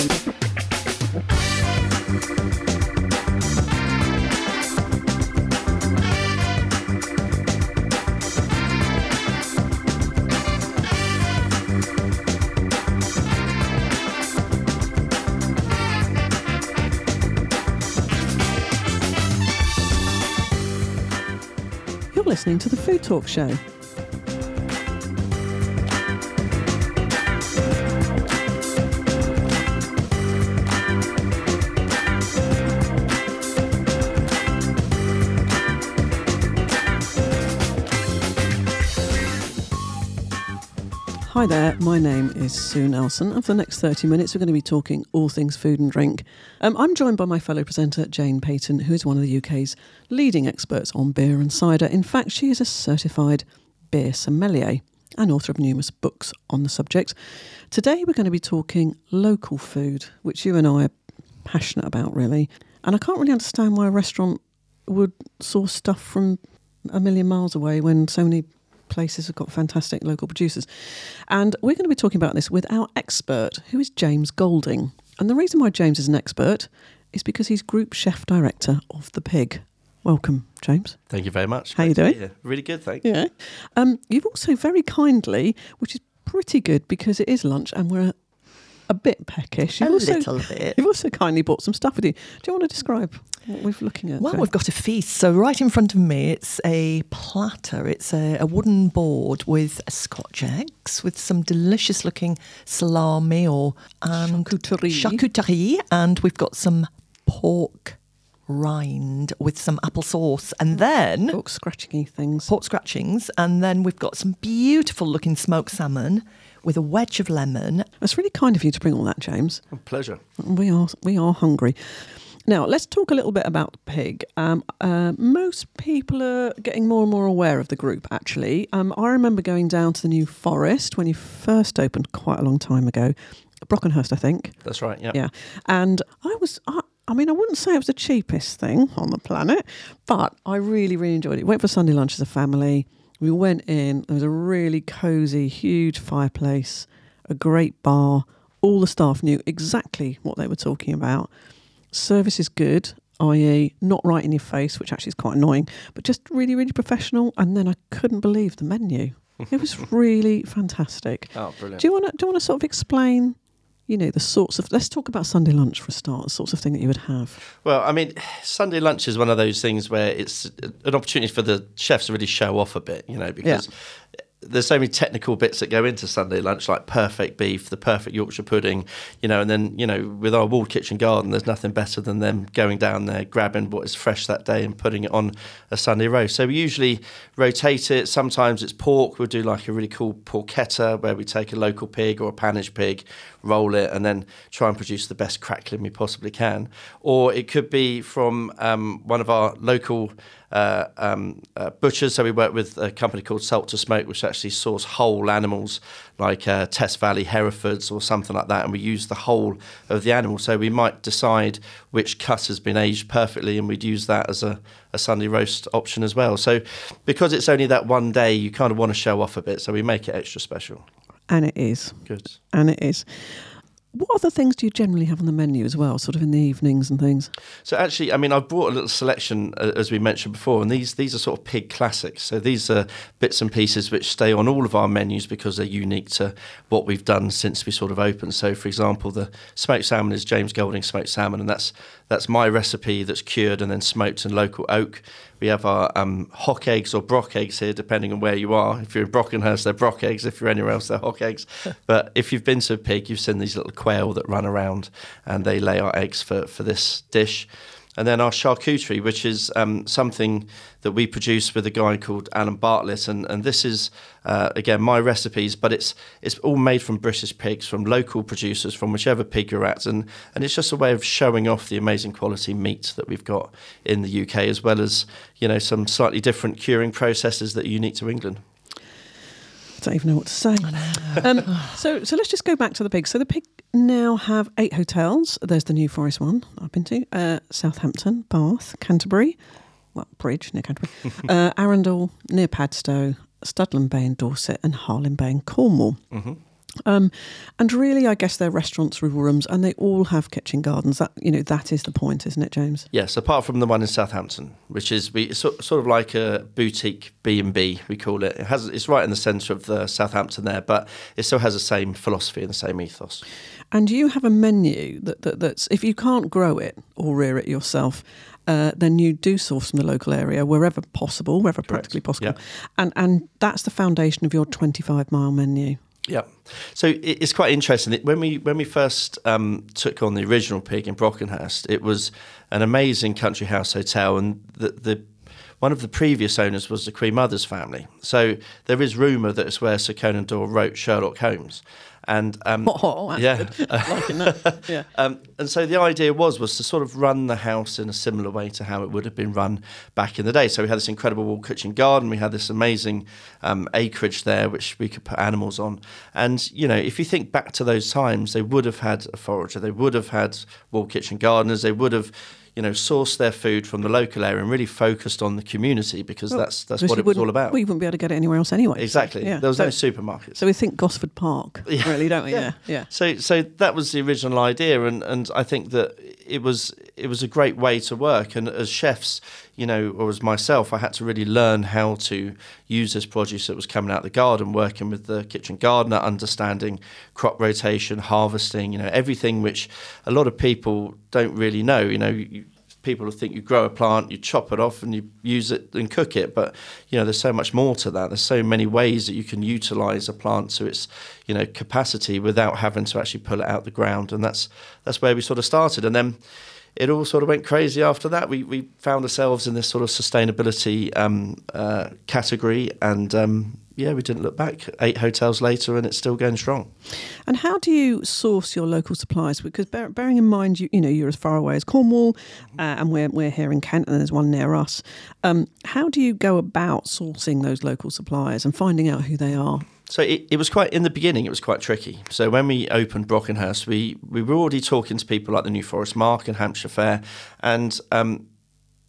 You're listening to the Food Talk Show. Hi there, my name is Sue Nelson, and for the next 30 minutes, we're going to be talking all things food and drink. Um, I'm joined by my fellow presenter, Jane Peyton, who is one of the UK's leading experts on beer and cider. In fact, she is a certified beer sommelier and author of numerous books on the subject. Today, we're going to be talking local food, which you and I are passionate about, really. And I can't really understand why a restaurant would source stuff from a million miles away when so many places have got fantastic local producers. And we're going to be talking about this with our expert, who is James Golding. And the reason why James is an expert is because he's group chef director of The Pig. Welcome, James. Thank you very much. How are you Great to be doing? Really good, thanks. Yeah. Um, you've also very kindly, which is pretty good because it is lunch and we're a, a bit peckish. A You've also, little bit. You've also kindly bought some stuff with you. Do you want to describe what we're looking at? Well, we've got a feast. So right in front of me, it's a platter. It's a, a wooden board with Scotch eggs, with some delicious-looking salami or and Charcuterie. charcuterie, and we've got some pork rind with some apple sauce, and then pork scratchingy things. pork scratchings, and then we've got some beautiful-looking smoked salmon with a wedge of lemon. It's really kind of you to bring all that, James. Pleasure. We are we are hungry. Now let's talk a little bit about the pig. Um, uh, most people are getting more and more aware of the group. Actually, um, I remember going down to the New Forest when you first opened quite a long time ago, Brockenhurst, I think. That's right. Yeah. Yeah, and I was. I, I mean, I wouldn't say it was the cheapest thing on the planet, but I really, really enjoyed it. Went for Sunday lunch as a family. We went in. There was a really cosy, huge fireplace, a great bar. All the staff knew exactly what they were talking about. Service is good, i.e., not right in your face, which actually is quite annoying, but just really, really professional. And then I couldn't believe the menu. It was really fantastic. Oh, brilliant. Do you want to do you want to sort of explain, you know, the sorts of let's talk about Sunday lunch for a start, the sorts of thing that you would have. Well, I mean, Sunday lunch is one of those things where it's an opportunity for the chefs to really show off a bit, you know, because there's so many technical bits that go into Sunday lunch, like perfect beef, the perfect Yorkshire pudding, you know, and then, you know, with our walled kitchen garden, there's nothing better than them going down there, grabbing what is fresh that day and putting it on a Sunday roast. So we usually rotate it. Sometimes it's pork. We'll do like a really cool porchetta where we take a local pig or a pannage pig, roll it, and then try and produce the best crackling we possibly can. Or it could be from um, one of our local uh, um, uh, butchers. So we work with a company called Salt to Smoke, which actually source whole animals like uh, Test Valley Herefords or something like that, and we use the whole of the animal. So we might decide which cut has been aged perfectly, and we'd use that as a, a Sunday roast option as well. So because it's only that one day, you kind of want to show off a bit, so we make it extra special. And it is. Good. And it is. What other things do you generally have on the menu as well, sort of in the evenings and things? So actually, I mean, I've brought a little selection uh, as we mentioned before, and these these are sort of pig classics. So these are bits and pieces which stay on all of our menus because they're unique to what we've done since we sort of opened. So, for example, the smoked salmon is James Golding smoked salmon, and that's that's my recipe that's cured and then smoked in local oak. We have our um, hock eggs or brock eggs here, depending on where you are. If you're in Brockenhurst, they're brock eggs. If you're anywhere else, they're hock eggs. but if you've been to a pig, you've seen these little quail that run around and they lay our eggs for, for this dish. And then our charcuterie, which is um, something that we produce with a guy called Alan Bartlett, and, and this is uh, again my recipes, but it's it's all made from British pigs, from local producers, from whichever pig you're at, and and it's just a way of showing off the amazing quality meat that we've got in the UK, as well as you know some slightly different curing processes that are unique to England. I don't even know what to say. Um, so, so let's just go back to the pig. So the pig now have eight hotels. There's the New Forest one I've been to, uh, Southampton, Bath, Canterbury, well, Bridge near Canterbury, uh, Arundel near Padstow, Studland Bay in Dorset, and Harlyn Bay in Cornwall. hmm Um, and really, I guess they're restaurants with rooms, and they all have kitchen gardens. That you know, that is the point, isn't it, James? Yes, apart from the one in Southampton, which is we sort sort of like a boutique B and B, we call it. It has it's right in the centre of the Southampton there, but it still has the same philosophy and the same ethos. And you have a menu that, that that's if you can't grow it or rear it yourself, uh, then you do source from the local area wherever possible, wherever practically possible, Yeah. and and that's the foundation of your twenty-five mile menu. Yeah, so it's quite interesting. When we when we first um, took on the original pig in Brockenhurst, it was an amazing country house hotel, and the, the one of the previous owners was the Queen Mother's family. So there is rumour that it's where Sir Conan Doyle wrote Sherlock Holmes, and um, Oh, yeah. Yeah. Um, and so the idea was was to sort of run the house in a similar way to how it would have been run back in the day. So we had this incredible wall kitchen garden. We had this amazing um, acreage there, which we could put animals on. And you know, if you think back to those times, they would have had a forager. They would have had wall kitchen gardeners. They would have. You know, sourced their food from the local area and really focused on the community because that's that's what it was all about. Well, you wouldn't be able to get it anywhere else anyway. exactly. Yeah. There was so, no supermarkets. so we think Gosford Park, really, don't we? Yeah. Yeah. So so that was the original idea, and, and I think that it was it was a great way to work. And as chefs, you know, or as myself, I had to really learn how to use this produce that was coming out of the garden, working with the kitchen gardener, understanding crop rotation, harvesting, you know, everything which a lot of people don't really know. You know. You, People think you grow a plant, you chop it off, and you use it and cook it. But you know, there's so much more to that. There's so many ways that you can utilize a plant to its you know capacity without having to actually pull it out the ground. And that's that's where we sort of started. And then it all sort of went crazy after that. We we found ourselves in this sort of sustainability um, uh, category, and um, yeah, we didn't look back. Eight hotels later, and it's still going strong. And how do you source your local supplies? Because bear, bearing in mind, you you know you're as far away as Cornwall, uh, and we're we're here in Kent, and there's one near us. Um, how do you go about sourcing those local suppliers and finding out who they are? So it, it was quite in the beginning. It was quite tricky. So when we opened Brockenhurst, we we were already talking to people like the New Forest Marque and Hampshire Fare, and um,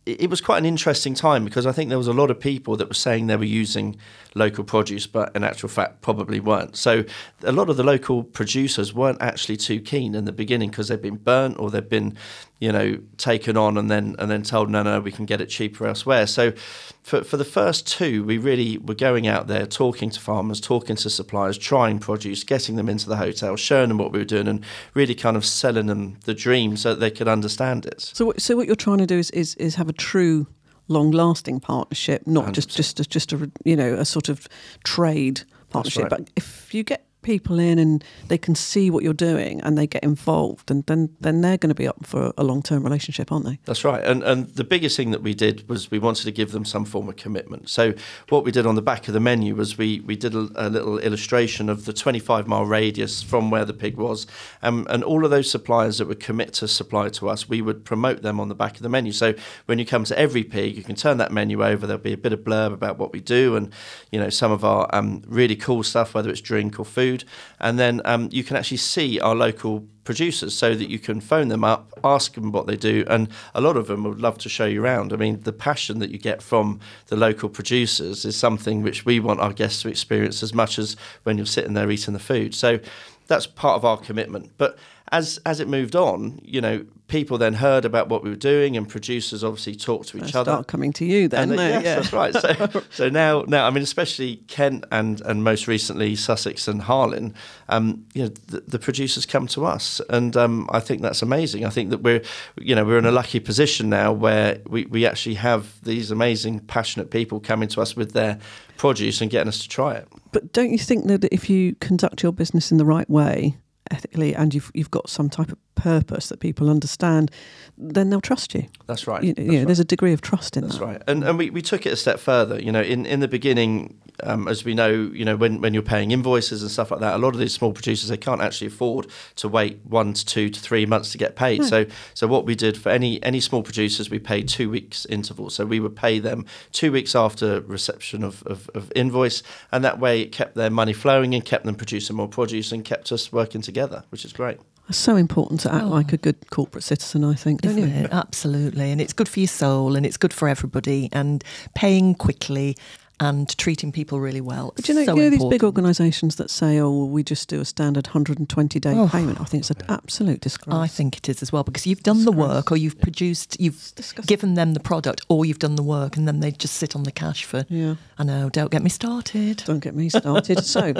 it, was quite an interesting time because I think there was a lot of people that were saying they were using local produce, but in actual fact probably weren't. So a lot of the local producers weren't actually too keen in the beginning because they'd been burnt or they'd been, you know, taken on and then and then told no, no, we can get it cheaper elsewhere. So for for the first two, we really were going out there talking to farmers, talking to suppliers, trying produce, getting them into the hotel, showing them what we were doing, and really kind of selling them the dream so that they could understand it. So, what- so what you're trying to do is is, is have a true, long-lasting partnership, not just 100%. just a, just a you know a sort of trade partnership. right. But if you get people in and they can see what you're doing and they get involved, and then then they're going to be up for a long-term relationship, aren't they? That's right. And and the biggest thing that we did was we wanted to give them some form of commitment. So what we did on the back of the menu was we we did a, a little illustration of the 25 mile radius from where the pig was, um, and all of those suppliers that would commit to supply to us, we would promote them on the back of the menu. So when you come to every pig, you can turn that menu over. There'll be a bit of blurb about what we do, and you know some of our um, really cool stuff, whether it's drink or food, and then um, you can actually see our local producers so that you can phone them up, ask them what they do, and a lot of them would love to show you around. I mean, the passion that you get from the local producers is something which we want our guests to experience as much as when you're sitting there eating the food. So that's part of our commitment. But as as it moved on, you know, people then heard about what we were doing, and producers obviously talked to each other. start coming to you then. And, they- yes, yeah. that's right. So, so now, now, I mean, especially Kent and and most recently Sussex and Harlyn, um, you know, the, the producers come to us, and um, I think that's amazing. I think that we're, you know, we're in a lucky position now where we, we actually have these amazing, passionate people coming to us with their produce and getting us to try it. But don't you think that if you conduct your business in the right way, ethically, and you've you've got some type of purpose that people understand, then they'll trust you. That's right. You, That's you know, right. there's a degree of trust in that. That's that. right, and and we, we took it a step further. You know, in, in the beginning, um, as we know, you know, when, when you're paying invoices and stuff like that, a lot of these small producers they can't actually afford to wait one to two to three months to get paid. So so what we did for any any small producers, we paid two weeks intervals. So we would pay them two weeks after reception of, of, of invoice, and that way it kept their money flowing and kept them producing more produce and kept us working together, which is great. It's so important to act Oh. like a good corporate citizen, I think, don't Isn't you? it? Absolutely. And it's good for your soul and it's good for everybody. And paying quickly and treating people really well. But you know, so you know these big organisations that say, "Oh, well, we just do a standard 120 day Oh. payment." I think it's an absolute disgrace. I think it is as well because you've done the work or you've produced, you've given them the product or you've done the work and then they just sit on the cash for, Yeah. I know, don't get me started. Don't get me started. so,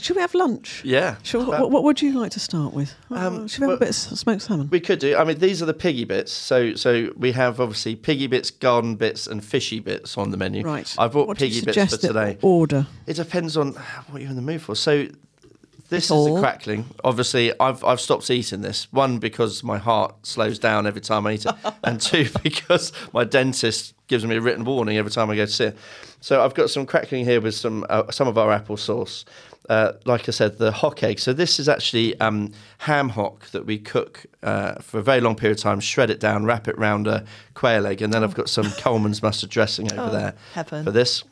should we have lunch? Yeah. Sure. Uh, What, what would you like to start with? Um, should we have well- a bit of smoked salmon? We could do. I mean, these are the piggy bits. So, so we have obviously piggy bits, garden bits, and fishy bits on the menu. right. I bought what do piggy bits for today. Order. It depends on what you're in the mood for. So, this is the crackling. Obviously, I've I've stopped eating this. One because my heart slows down every time I eat it, and two because my dentist gives me a written warning every time I go to see it. So I've got some crackling here with some uh, some of our apple sauce. Uh, like I said, the hock egg. So this is actually um, ham hock that we cook uh, for a very long period of time. Shred it down, wrap it round a quail egg, and then I've got some Colman's mustard dressing over Oh, there heaven. for this.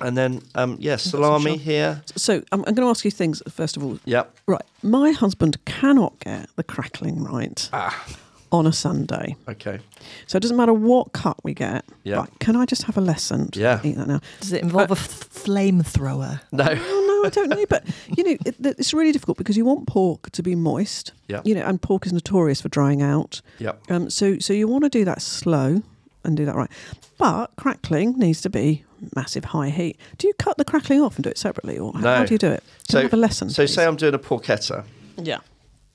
And then, um, yeah, salami shop- here. So, I'm, I'm going to ask you things first of all. Yep. Right. My husband cannot get the crackling right Ah. on a Sunday. Okay. So it doesn't matter what cut we get. Yeah. Right, can I just have a lesson? to Yeah. Eat that now. Does it involve a f- flamethrower? No. No, I don't know. But you know, it, it's really difficult because you want pork to be moist. Yeah. You know, and pork is notorious for drying out. Yep. Um. So so you want to do that slow and do that right. But crackling needs to be massive high heat. Do you cut the crackling off and do it separately, or how, No. how do you do it? Can So have a lesson? So please? say I'm doing a porchetta. yeah.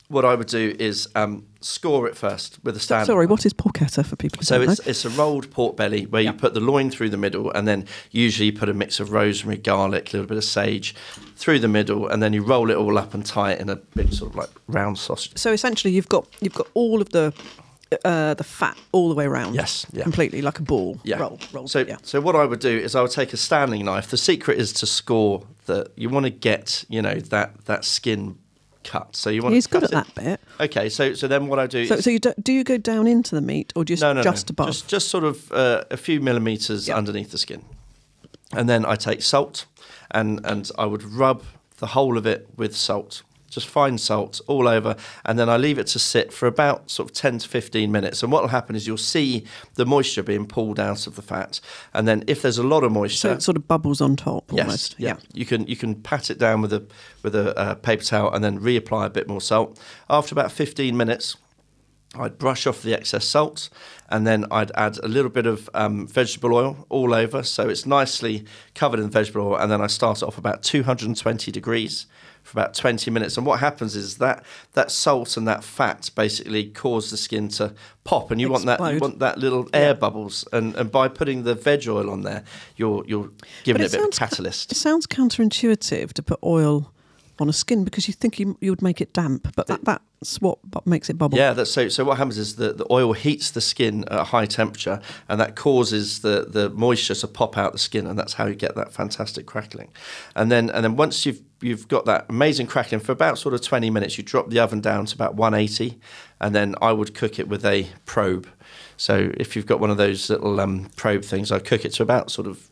What I would do is um, score it first with a stand. Sorry, what is porchetta for people? So it's know? it's a rolled pork belly where you put the loin through the middle, and then usually you put a mix of rosemary, garlic, a little bit of sage through the middle, and then you roll it all up and tie it in a big sort of like round sausage. so essentially you've got you've got all of the uh, the fat all the way around. Yes, yeah. Completely like a ball. Yeah. Roll. Roll. So, yeah. so what I would do is I would take a Stanley knife. The secret is to score the. You want to get you know that that skin cut. So you want. He's to good at it- that bit. Okay, so so then what I do So, is so you do, do you go down into the meat or just no, no, just no. above? just just sort of uh, a few millimeters Yeah. underneath the skin, and then I take salt, and and I would rub the whole of it with salt, just fine salt all over, and then I leave it to sit for about sort of ten to fifteen minutes. And what will happen is you'll see the moisture being pulled out of the fat, and then if there's a lot of moisture, so it sort of bubbles on top Yes, almost. yeah. You can you can pat it down with a with a uh, paper towel and then reapply a bit more salt. After about 15 minutes, I'd brush off the excess salt and then I'd add a little bit of um, vegetable oil all over, so it's nicely covered in vegetable oil. And then I start it off about 220 degrees for about 20 minutes. And what happens is that that salt and that fat basically cause the skin to pop, and you want that you want that little air bubbles. And, and by putting the veg oil on there, you're you're giving But it a bit of a catalyst. It sounds counterintuitive to put oil on a skin because you think you, you would make it damp, but that, that's what makes it bubble. Yeah, that's so. So what happens is that the oil heats the skin at a high temperature, and that causes the, the moisture to pop out the skin, and that's how you get that fantastic crackling. And then and then once you've you've got that amazing crackling for about sort of twenty minutes, you drop the oven down to about one eighty, and then I would cook it with a probe. So if you've got one of those little um, probe things, I cook it to about sort of.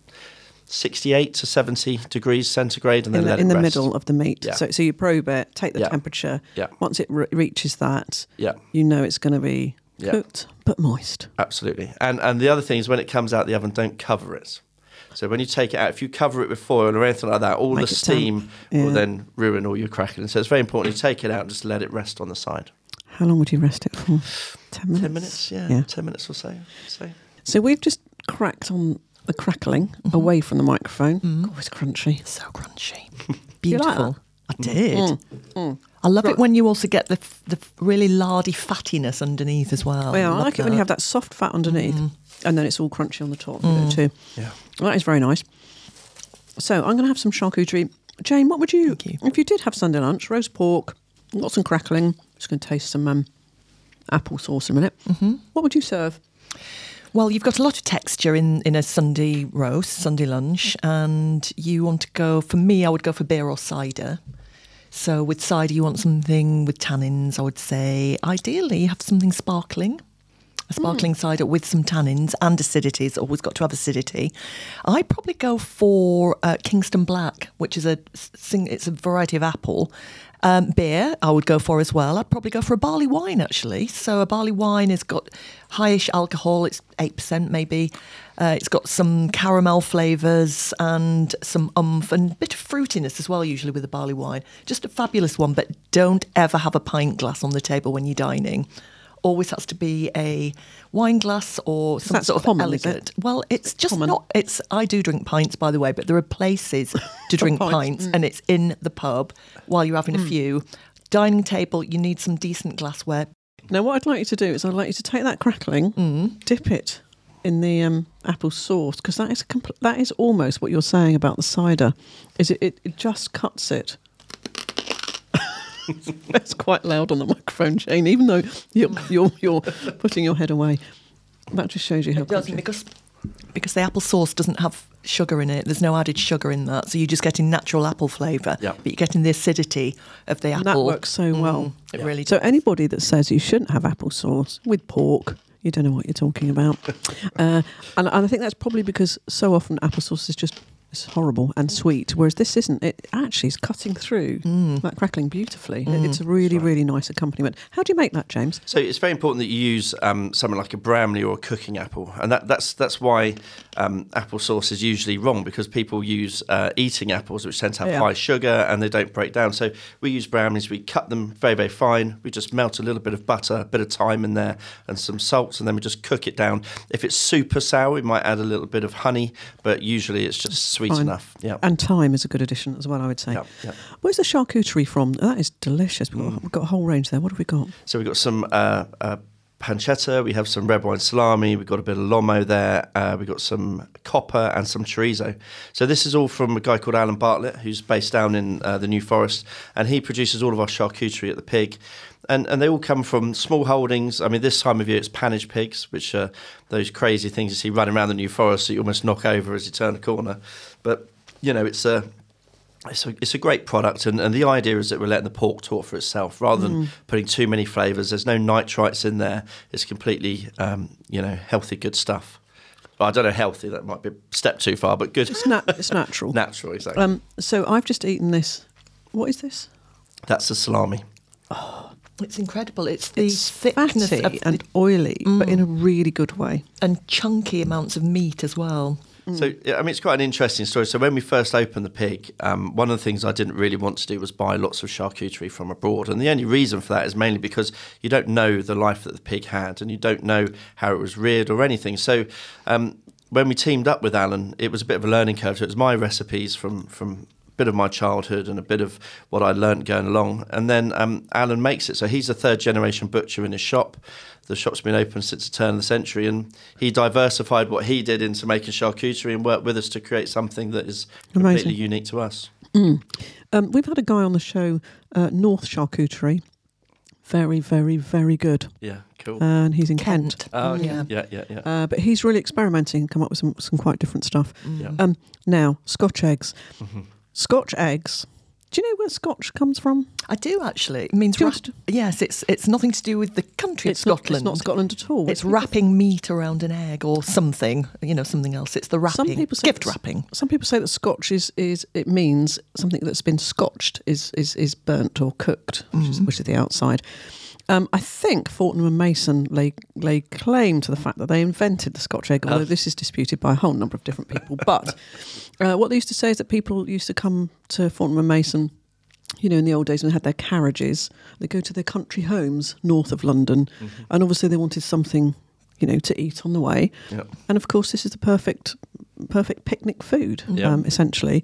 68 to 70 degrees centigrade and then in the, in the middle of the meat. Yeah. So, so you probe it, take the Yeah. temperature. Yeah. Once it re- reaches that, Yeah. you know it's going to be cooked but moist. Absolutely. And and the other thing is when it comes out the oven, don't cover it. So when you take it out, if you cover it with foil or anything like that, all Make the steam Yeah. will then ruin all your crackling. So it's very important you take it out and just let it rest on the side. How long would you rest it for? Ten minutes. Ten minutes, yeah, Yeah. ten minutes or so. So So we've just cracked on the crackling Mm-hmm. away from the microphone. Mhm. Oh, it's crunchy. So crunchy. You like Beautiful. I did. Mm, mm. I love Right. it when you also get the the really lardy fattiness underneath as well. yeah, I Love like it when you have that soft fat underneath, Mm. and then it's all crunchy on the top you know, too. yeah, That is very nice. So I'm going to have some charcuterie. Jane, what would you, Thank you. if you did have Sunday lunch, roast pork, got some crackling, just going to taste some um, apple sauce in a minute. Mm-hmm. What would you serve? Well, you've got a lot of texture in, in a Sunday roast, Sunday lunch, and you want to go, for me, I would go for beer or cider. So with cider, you want something with tannins, I would say. Ideally, you have something sparkling. A sparkling cider with some tannins and acidity. It's always got to have acidity. I'd probably go for uh, Kingston Black, which is a it's a variety of apple. Um, beer, I would go for as well. I'd probably go for a barley wine actually. So a barley wine has got highish alcohol. It's eight percent maybe. Uh, it's got some caramel flavours and some umph and a bit of fruitiness as well. Usually with a barley wine, just a fabulous one. But don't ever have a pint glass on the table when you're dining always has to be a wine glass or some sort of common, elegant. Well, it's just common? not. It's I do drink pints, by the way, but there are places to drink pints, pints, mm. and it's in the pub while you're having a mm. few. Dining table, you need some decent glassware. Now, what I'd like you to do is I'd like you to take that crackling, mm. dip it in the um, apple sauce because that is compl- that is almost what you're saying about the cider. Is it? It, it just cuts it. That's quite loud on the microphone, Jane. Even though you're you're, you're putting your head away, that just shows you how. It doesn't because because the apple sauce doesn't have sugar in it. There's no added sugar in that, so you're just getting natural apple flavour. Yeah. But you're getting the acidity of the And apple. that works so well. It really So anybody that says you shouldn't have apple sauce with pork, you don't know what you're talking about. uh, and, and I think that's probably because so often applesauce is just it's horrible and sweet, whereas this isn't. It actually is cutting through that crackling beautifully. It- It's a really, really nice accompaniment. How do you make that, James? So it's very important that you use um, something like a Bramley or a cooking apple, and that, that's that's why um, applesauce is usually wrong because people use uh, eating apples, which tend to have Yeah. high sugar and they don't break down. So we use Bramleys. We cut them very very fine. We just melt a little bit of butter, a bit of thyme in there, and some salts, and then we just cook it down. If it's super sour, we might add a little bit of honey, but usually it's just sweet Fine. enough. Yeah. And thyme is a good addition as well, I would say. Yeah, yeah. Where's the charcuterie from? That is delicious. We've got, we've got a whole range there. What have we got? So we've got some uh, uh, pancetta, we have some red wine salami, we've got a bit of lomo there, uh, we've got some coppa and some chorizo. So this is all from a guy called Alan Bartlett, who's based down in uh, the New Forest, and he produces all of our charcuterie at the pig. And, and they all come from small holdings. I mean, this time of year it's pannage pigs, which are those crazy things you see running around the New Forest that you almost knock over as you turn a corner. But, you know, it's a, it's a, it's a great product, and, and the idea is that we're letting the pork talk for itself rather than putting too many flavours. There's no nitrites in there. It's completely, um, you know, healthy, good stuff. Well, I don't know, healthy, that might be a step too far, but good. It's, nat- it's natural. Natural, exactly. Um, so I've just eaten this. What is this? That's the salami. Oh, It's incredible. It's the It's thickness fatty of the, and oily, but in a really good way. and chunky amounts of meat as well. So, I mean, it's quite an interesting story. So, when we first opened the pig, um, one of the things I didn't really want to do was buy lots of charcuterie from abroad. And the only reason for that is mainly because you don't know the life that the pig had and you don't know how it was reared or anything. So, um, when we teamed up with Alan, it was a bit of a learning curve. So it was my recipes from, from bit of my childhood and a bit of what I learnt going along. And then um, Alan makes it. So he's a third generation butcher in his shop. The shop's been open since the turn of the century, and he diversified what he did into making charcuterie and worked with us to create something that is completely unique to us. Um, we've had a guy on the show, uh, North Charcuterie. Very, very, very good. Yeah, cool. And he's in Kent. Kent. Oh, okay. yeah. yeah, yeah, yeah. Uh, but he's really experimenting and come up with some, some quite different stuff. yeah. Um, now, Scotch eggs. Mhm. Scotch eggs. Do you know where Scotch comes from? I do actually. It means Do you wrap- want to- yes. It's it's nothing to do with the country It's of not, Scotland. it's not Scotland at all. It's wrapping meat around an egg or something. You know, something else. It's the wrapping. Some people say gift wrapping. Some people say that Scotch is, is it means something that's been scotched is is, is burnt or cooked, which, is, mm. which is the outside. Um, I think Fortnum and Mason lay lay claim to the fact that they invented the Scotch egg, although Oh. this is disputed by a whole number of different people. But uh, what they used to say is that people used to come to Fortnum and Mason. You know, in the old days when they had their carriages, they go to their country homes north of London, and obviously they wanted something, you know, to eat on the way. yeah. And of course, this is the perfect, perfect picnic food, Yeah. um, essentially.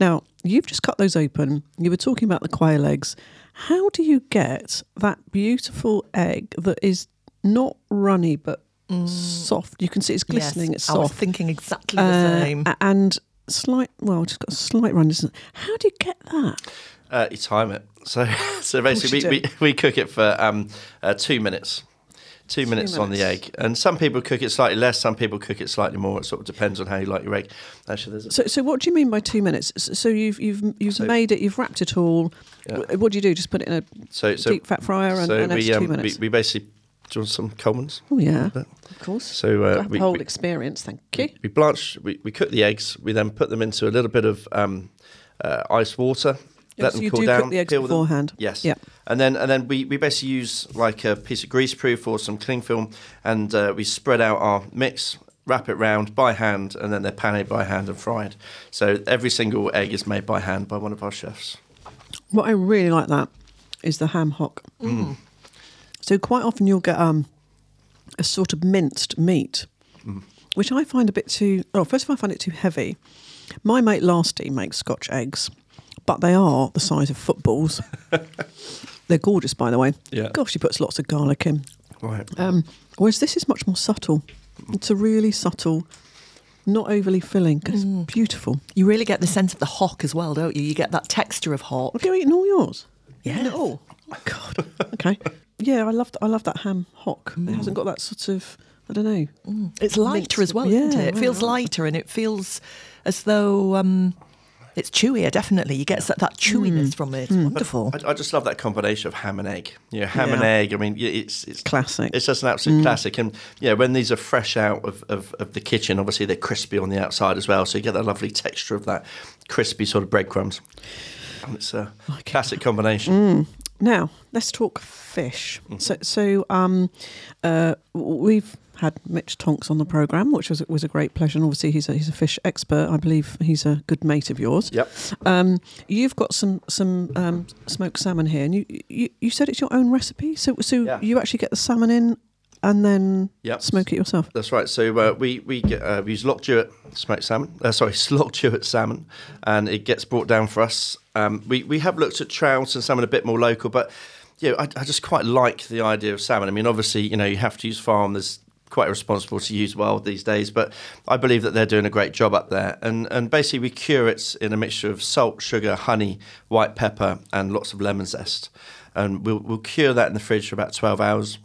Now, you've just cut those open. You were talking about the quail eggs. How do you get that beautiful egg that is not runny but soft? You can see it's glistening. Mm. Yes, it's I was soft. thinking exactly the Uh, same. and slight. Well, just got a slight run, isn't it? How do you get that? Uh, you time it. So, so basically, we, we, we cook it for um, uh, two minutes. Two, minutes, on the egg, and some people cook it slightly less. Some people cook it slightly more. It sort of depends on how you like your egg. Actually, there's So, so what do you mean by two minutes? So you've you've you've So- made it. You've wrapped it all. Yeah. What do you do? Just put it in a so so deep fat fryer and, so and we, two um, minutes. we basically Do you want some Colman's? Oh yeah, of course. So uh, the whole experience. Thank you. we blanch, we, we cook the eggs. We then put them into a little bit of um, uh, ice water. Let so them you cool do down. cook the eggs peel them. beforehand? Yes. Yeah. And then and then we, we basically use like a piece of greaseproof or some cling film, and uh, we spread out our mix, wrap it round by hand, and then they're pané by hand and fried. So every single egg is made by hand by one of our chefs. What I really like that is the ham hock. Mm. So quite often you'll get um, a sort of minced meat, Mm. which I find a bit too. Oh, first of all, I find it too heavy. My mate Lasty makes Scotch eggs, but they are the size of footballs. They're gorgeous, by the way. Yeah. Gosh, she puts lots of garlic in. Right. Um, whereas this is much more subtle. It's a really subtle, not overly filling. It's beautiful. You really get the sense of the hock as well, don't you? You get that texture of hock. Have you eaten all yours? Yeah. Eaten it all. Oh, God. Okay. Yeah, I love I love that ham hock. It hasn't got that sort of I don't know. It's lighter as well, Yeah, isn't it? It right, feels right. lighter and it feels as though um, it's chewier, definitely. You get that, that chewiness mm. from it. It's mm. wonderful. I, I just love that combination of ham and egg. You know, ham and egg. I mean, it's it's Classic. It's just an absolute mm. classic. And yeah, when these are fresh out of, of, of the kitchen, obviously they're crispy on the outside as well. So you get that lovely texture of that crispy sort of breadcrumbs. And it's a classic combination. Now let's talk fish. Mm-hmm. So so um, uh, we've had Mitch Tonks on the program, which was was a great pleasure. And obviously he's a he's a fish expert. I believe he's a good mate of yours. Yep. Um, you've got some some um, smoked salmon here, and you, you you said it's your own recipe. So so Yeah. you actually get the salmon in and then Yep. smoke it yourself. That's right. So uh, we we get, uh, we use Loch Duart smoked salmon. Uh, sorry, Loch Duart salmon, and it gets brought down for us. Um, we we have looked at trout and salmon a bit more local, but yeah, I, I just quite like the idea of salmon. I mean, obviously, you know, you have to use farm. There's quite responsible to use wild these days, but I believe that they're doing a great job up there. And and basically, we cure it in a mixture of salt, sugar, honey, white pepper, and lots of lemon zest. And we'll we'll cure that in the fridge for about twelve hours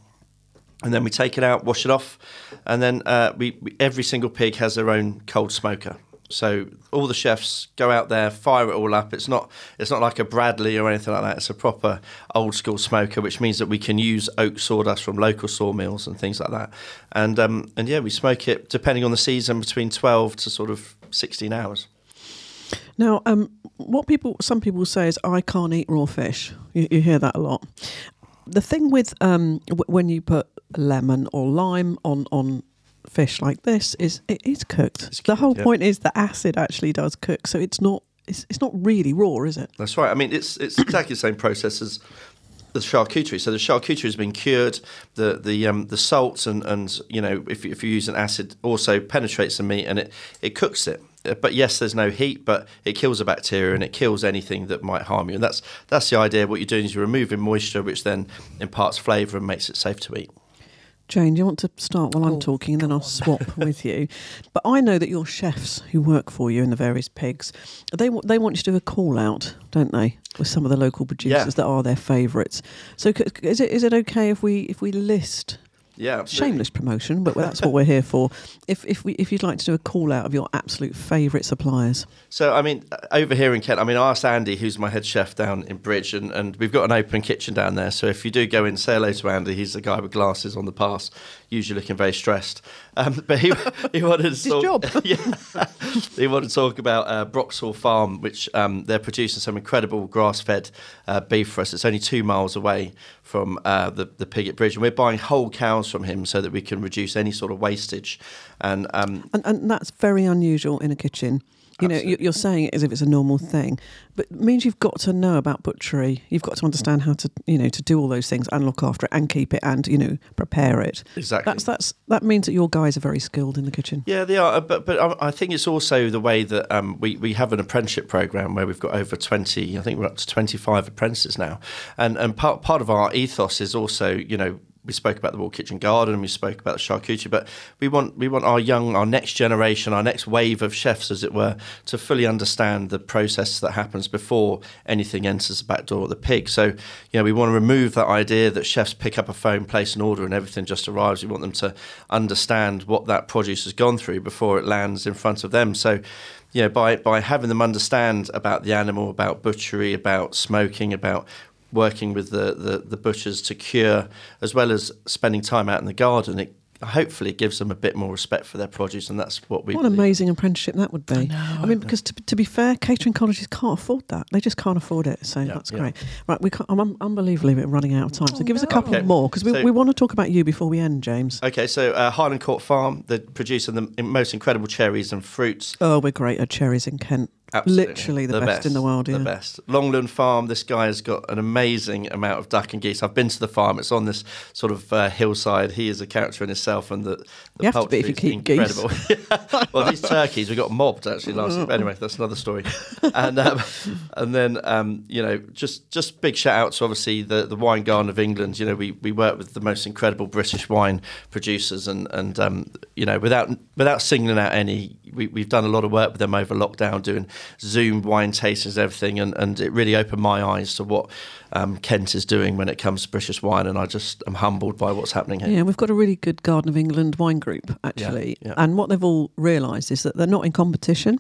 and then we take it out, wash it off, and then uh, we, we every single pig has their own cold smoker. So all the chefs go out there, fire it all up. It's not it's not like a Bradley or anything like that. It's a proper old school smoker, which means that we can use oak sawdust from local sawmills and things like that. And um, and yeah, we smoke it depending on the season between twelve to sort of sixteen hours. Now, um, what people, some people say is, I can't eat raw fish. You, you hear that a lot. The thing with um, w- when you put lemon or lime on on fish like this is it is cooked. It's the cooked, whole yeah. point is the acid actually does cook, so it's not it's, it's not really raw, is it? That's right. I mean, it's it's exactly the same process as the charcuterie. So the charcuterie has been cured. The the um, the salts and and you know if you- if you use an acid also penetrates the meat and it it cooks it. Uh, But yes, there's no heat, but it kills the bacteria and it kills anything that might harm you. And that's that's the idea. What you're doing is you're removing moisture, which then imparts flavour and makes it safe to eat. Jane, do you want to start while I'm Oh, talking and then I'll swap with you? But I know that your chefs who work for you in the various pigs, they they want you to do a call out, don't they, with some of the local producers that are their favourites. So is it is it okay if we if we list Yeah, absolutely. shameless promotion, but that's what we're here for. If if we if you'd like to do a call out of your absolute favourite suppliers, So, I mean, uh, over here in Kent, I mean, I asked Andy, who's my head chef down in Bridge, and, and we've got an open kitchen down there. So, if you do go in, say hello to Andy. He's the guy with glasses on the pass, usually looking very stressed. Um, but he, he wanted to his talk, job. yeah, he wanted to talk about uh, Broxhall Farm, which um, they're producing some incredible grass-fed uh, beef for us. It's only two miles away from uh, the the pig at Bridge, and we're buying whole cows from him so that we can reduce any sort of wastage. And um, and and that's very unusual in a kitchen. You know, you- Absolutely. you're saying it as if it's a normal thing, but it means you've got to know about butchery. You've got to understand how to, you know, to do all those things and look after it and keep it and you know prepare it. exactly. That's that's that means that your guys are very skilled in the kitchen. Yeah, they are, uh, but but I I think it's also the way that um, we we have an apprenticeship program where we've got over twenty. I think we're up to twenty five apprentices now, and and part part of our ethos is also you know. We spoke about the Wall Kitchen Garden we spoke about the charcuterie, but we want we want our young, our next generation, our next wave of chefs, as it were, to fully understand the process that happens before anything enters the back door of the pig. So, you know, we want to remove that idea that chefs pick up a phone, place an order, and everything just arrives. We want them to understand what that produce has gone through before it lands in front of them. So, you know, by by having them understand about the animal, about butchery, about smoking, about working with the, the, the butchers to cure, as well as spending time out in the garden, it hopefully gives them a bit more respect for their produce, and that's what we. What an amazing apprenticeship that would be. I, know, mean, because to, to be fair, catering colleges can't afford that. They just can't afford it. So Yeah, that's yeah. great. Right, we can't, I'm un- unbelievably we're running out of time. So give us a couple Okay. more because we, So- we want to talk about you before we end, James. Okay, so uh, Highland Court Farm, they're producing the most incredible cherries and fruits. Oh, we're great at cherries in Kent. Absolutely. Literally the, best, in the world. Yeah. The best. Longland Farm, this guy has got an amazing amount of duck and geese. I've been to the farm. It's on this sort of uh, hillside. He is a character in himself, and the, the You have to be if you poultry is geese. incredible. well, these turkeys, we got mobbed actually last week. Anyway, that's another story. And um, and then um, you know, just just big shout out to obviously the, the wine garden of England. You know, we, we work with the most incredible British wine producers, and and um, you know, without without singling out any, we, we've done a lot of work with them over lockdown, doing Zoom wine tastings, everything, and, and it really opened my eyes to what um, Kent is doing when it comes to British wine, and I just am humbled by what's happening here. Yeah, we've got a really good Garden of England wine group, actually. yeah. And what they've all realised is that they're not in competition.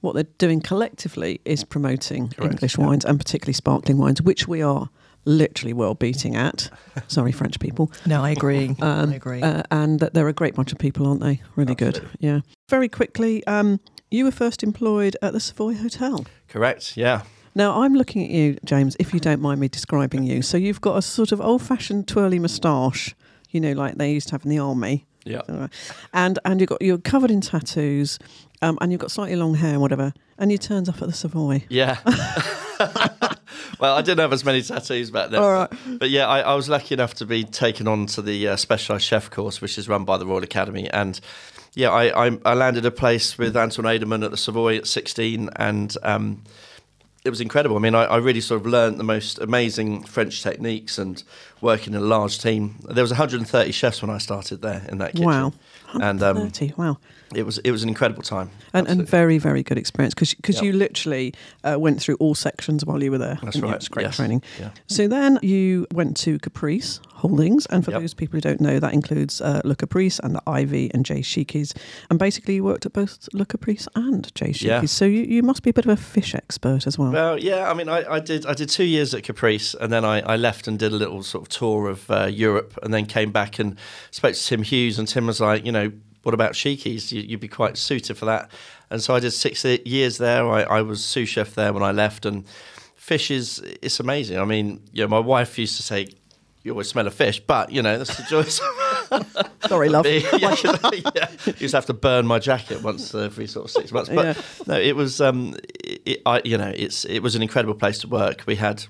What they're doing collectively is promoting Correct, English yeah. wines and particularly sparkling wines, which we are literally world beating at. Sorry, French people. No, I agree. Um, I agree. Uh, and that they're a great bunch of people, aren't they? Really good. Yeah. Very quickly, um, you were first employed at the Savoy Hotel. Correct? Yeah. Now, I'm looking at you, James, if you don't mind me describing you. So, you've got a sort of old fashioned twirly moustache, you know, like they used to have in the army. Yeah. And and you've got you're covered in tattoos, um, and you've got slightly long hair and whatever, and you turned up at the Savoy. Yeah. well, I didn't have as many tattoos back then. All right. But yeah, I, I was lucky enough to be taken on to the uh, specialised chef course, which is run by the Royal Academy. And yeah, I, I, I landed a place with Anton Edelmann at the Savoy at 16. And um, it was incredible. I mean, I, I really sort of learned the most amazing French techniques and working in a large team. There was 130 chefs when I started there in that kitchen. Wow. And um, 30, wow. it was it was an incredible time. And, and very, very good experience because Yep. you literally uh, went through all sections while you were there. That's you? right, It great yes. training. Yeah. So then you went to Caprice Holdings, and for Yep. those people who don't know, that includes uh, Le Caprice and the Ivy and J Sheekey's. And basically, you worked at both Le Caprice and J Sheekey's. Yeah. So you, you must be a bit of a fish expert as well. Well, yeah. I mean, I, I did I did two years at Caprice, and then I, I left and did a little sort of tour of uh, Europe, and then came back and spoke to Tim Hughes, and Tim was like, you know, what about Sheekey's? You, you'd be quite suited for that. And so I did six years there. I, I was sous chef there when I left, and fish is it's amazing. I mean, you know, my wife used to say. You always smell a fish, but you know that's the joy. Sorry, love. yeah, yeah. Used to have to burn my jacket once every sort of six months. But Yeah. no, it was um, it- I, you know, it's it was an incredible place to work. We had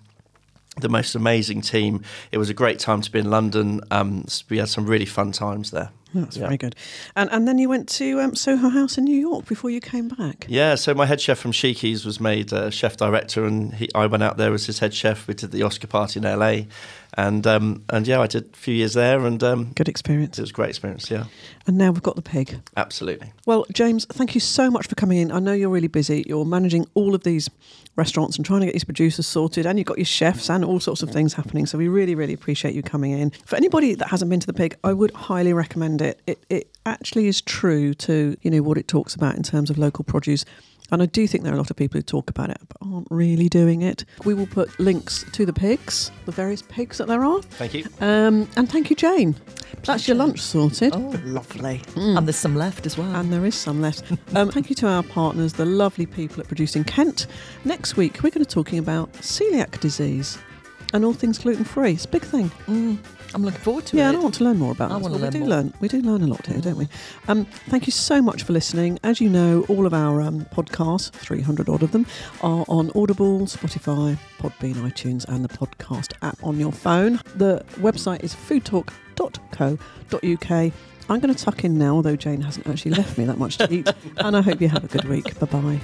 the most amazing team. It was a great time to be in London. Um, we had some really fun times there. That's Yeah. very good. And and then you went to um, Soho House in New York before you came back. Yeah, so my head chef from Sheekey's was made uh, chef director, and he, I went out there as his head chef. We did the Oscar party in LA, and um, and yeah, I did a few years there, and um, Good experience. it was a great experience. Yeah, And now we've got the pig. absolutely. Well, James, thank you so much for coming in. I know you're really busy. You're managing all of these restaurants and trying to get these producers sorted, and you've got your chefs and all sorts of things happening. So we really, really appreciate you coming in. For anybody that hasn't been to the pig, I would highly recommend it. It it actually is true to you know what it talks about in terms of local produce. And I do think there are a lot of people who talk about it but aren't really doing it. We will put links to the pigs, the various pigs that there are. Thank you. Um, and thank you, Jane. That's your lunch sorted. oh, lovely. And there's some left as well. And there is some left. Um, thank you to our partners, the lovely people at Produced in Kent. Next week, we're going to be talking about celiac disease and all things gluten free. It's a big thing. Mm, I'm looking forward to yeah, it. and I want to learn more about I it. we do more. learn. We do learn a lot here, don't we? Um, thank you so much for listening. As you know, all of our um, podcasts, 300 odd of them, are on Audible, Spotify, Podbean, iTunes, and the podcast app on your phone. The website is foodtalk.co.uk. I'm going to tuck in now, although Jane hasn't actually left me that much to eat. and I hope you have a good week. Bye bye.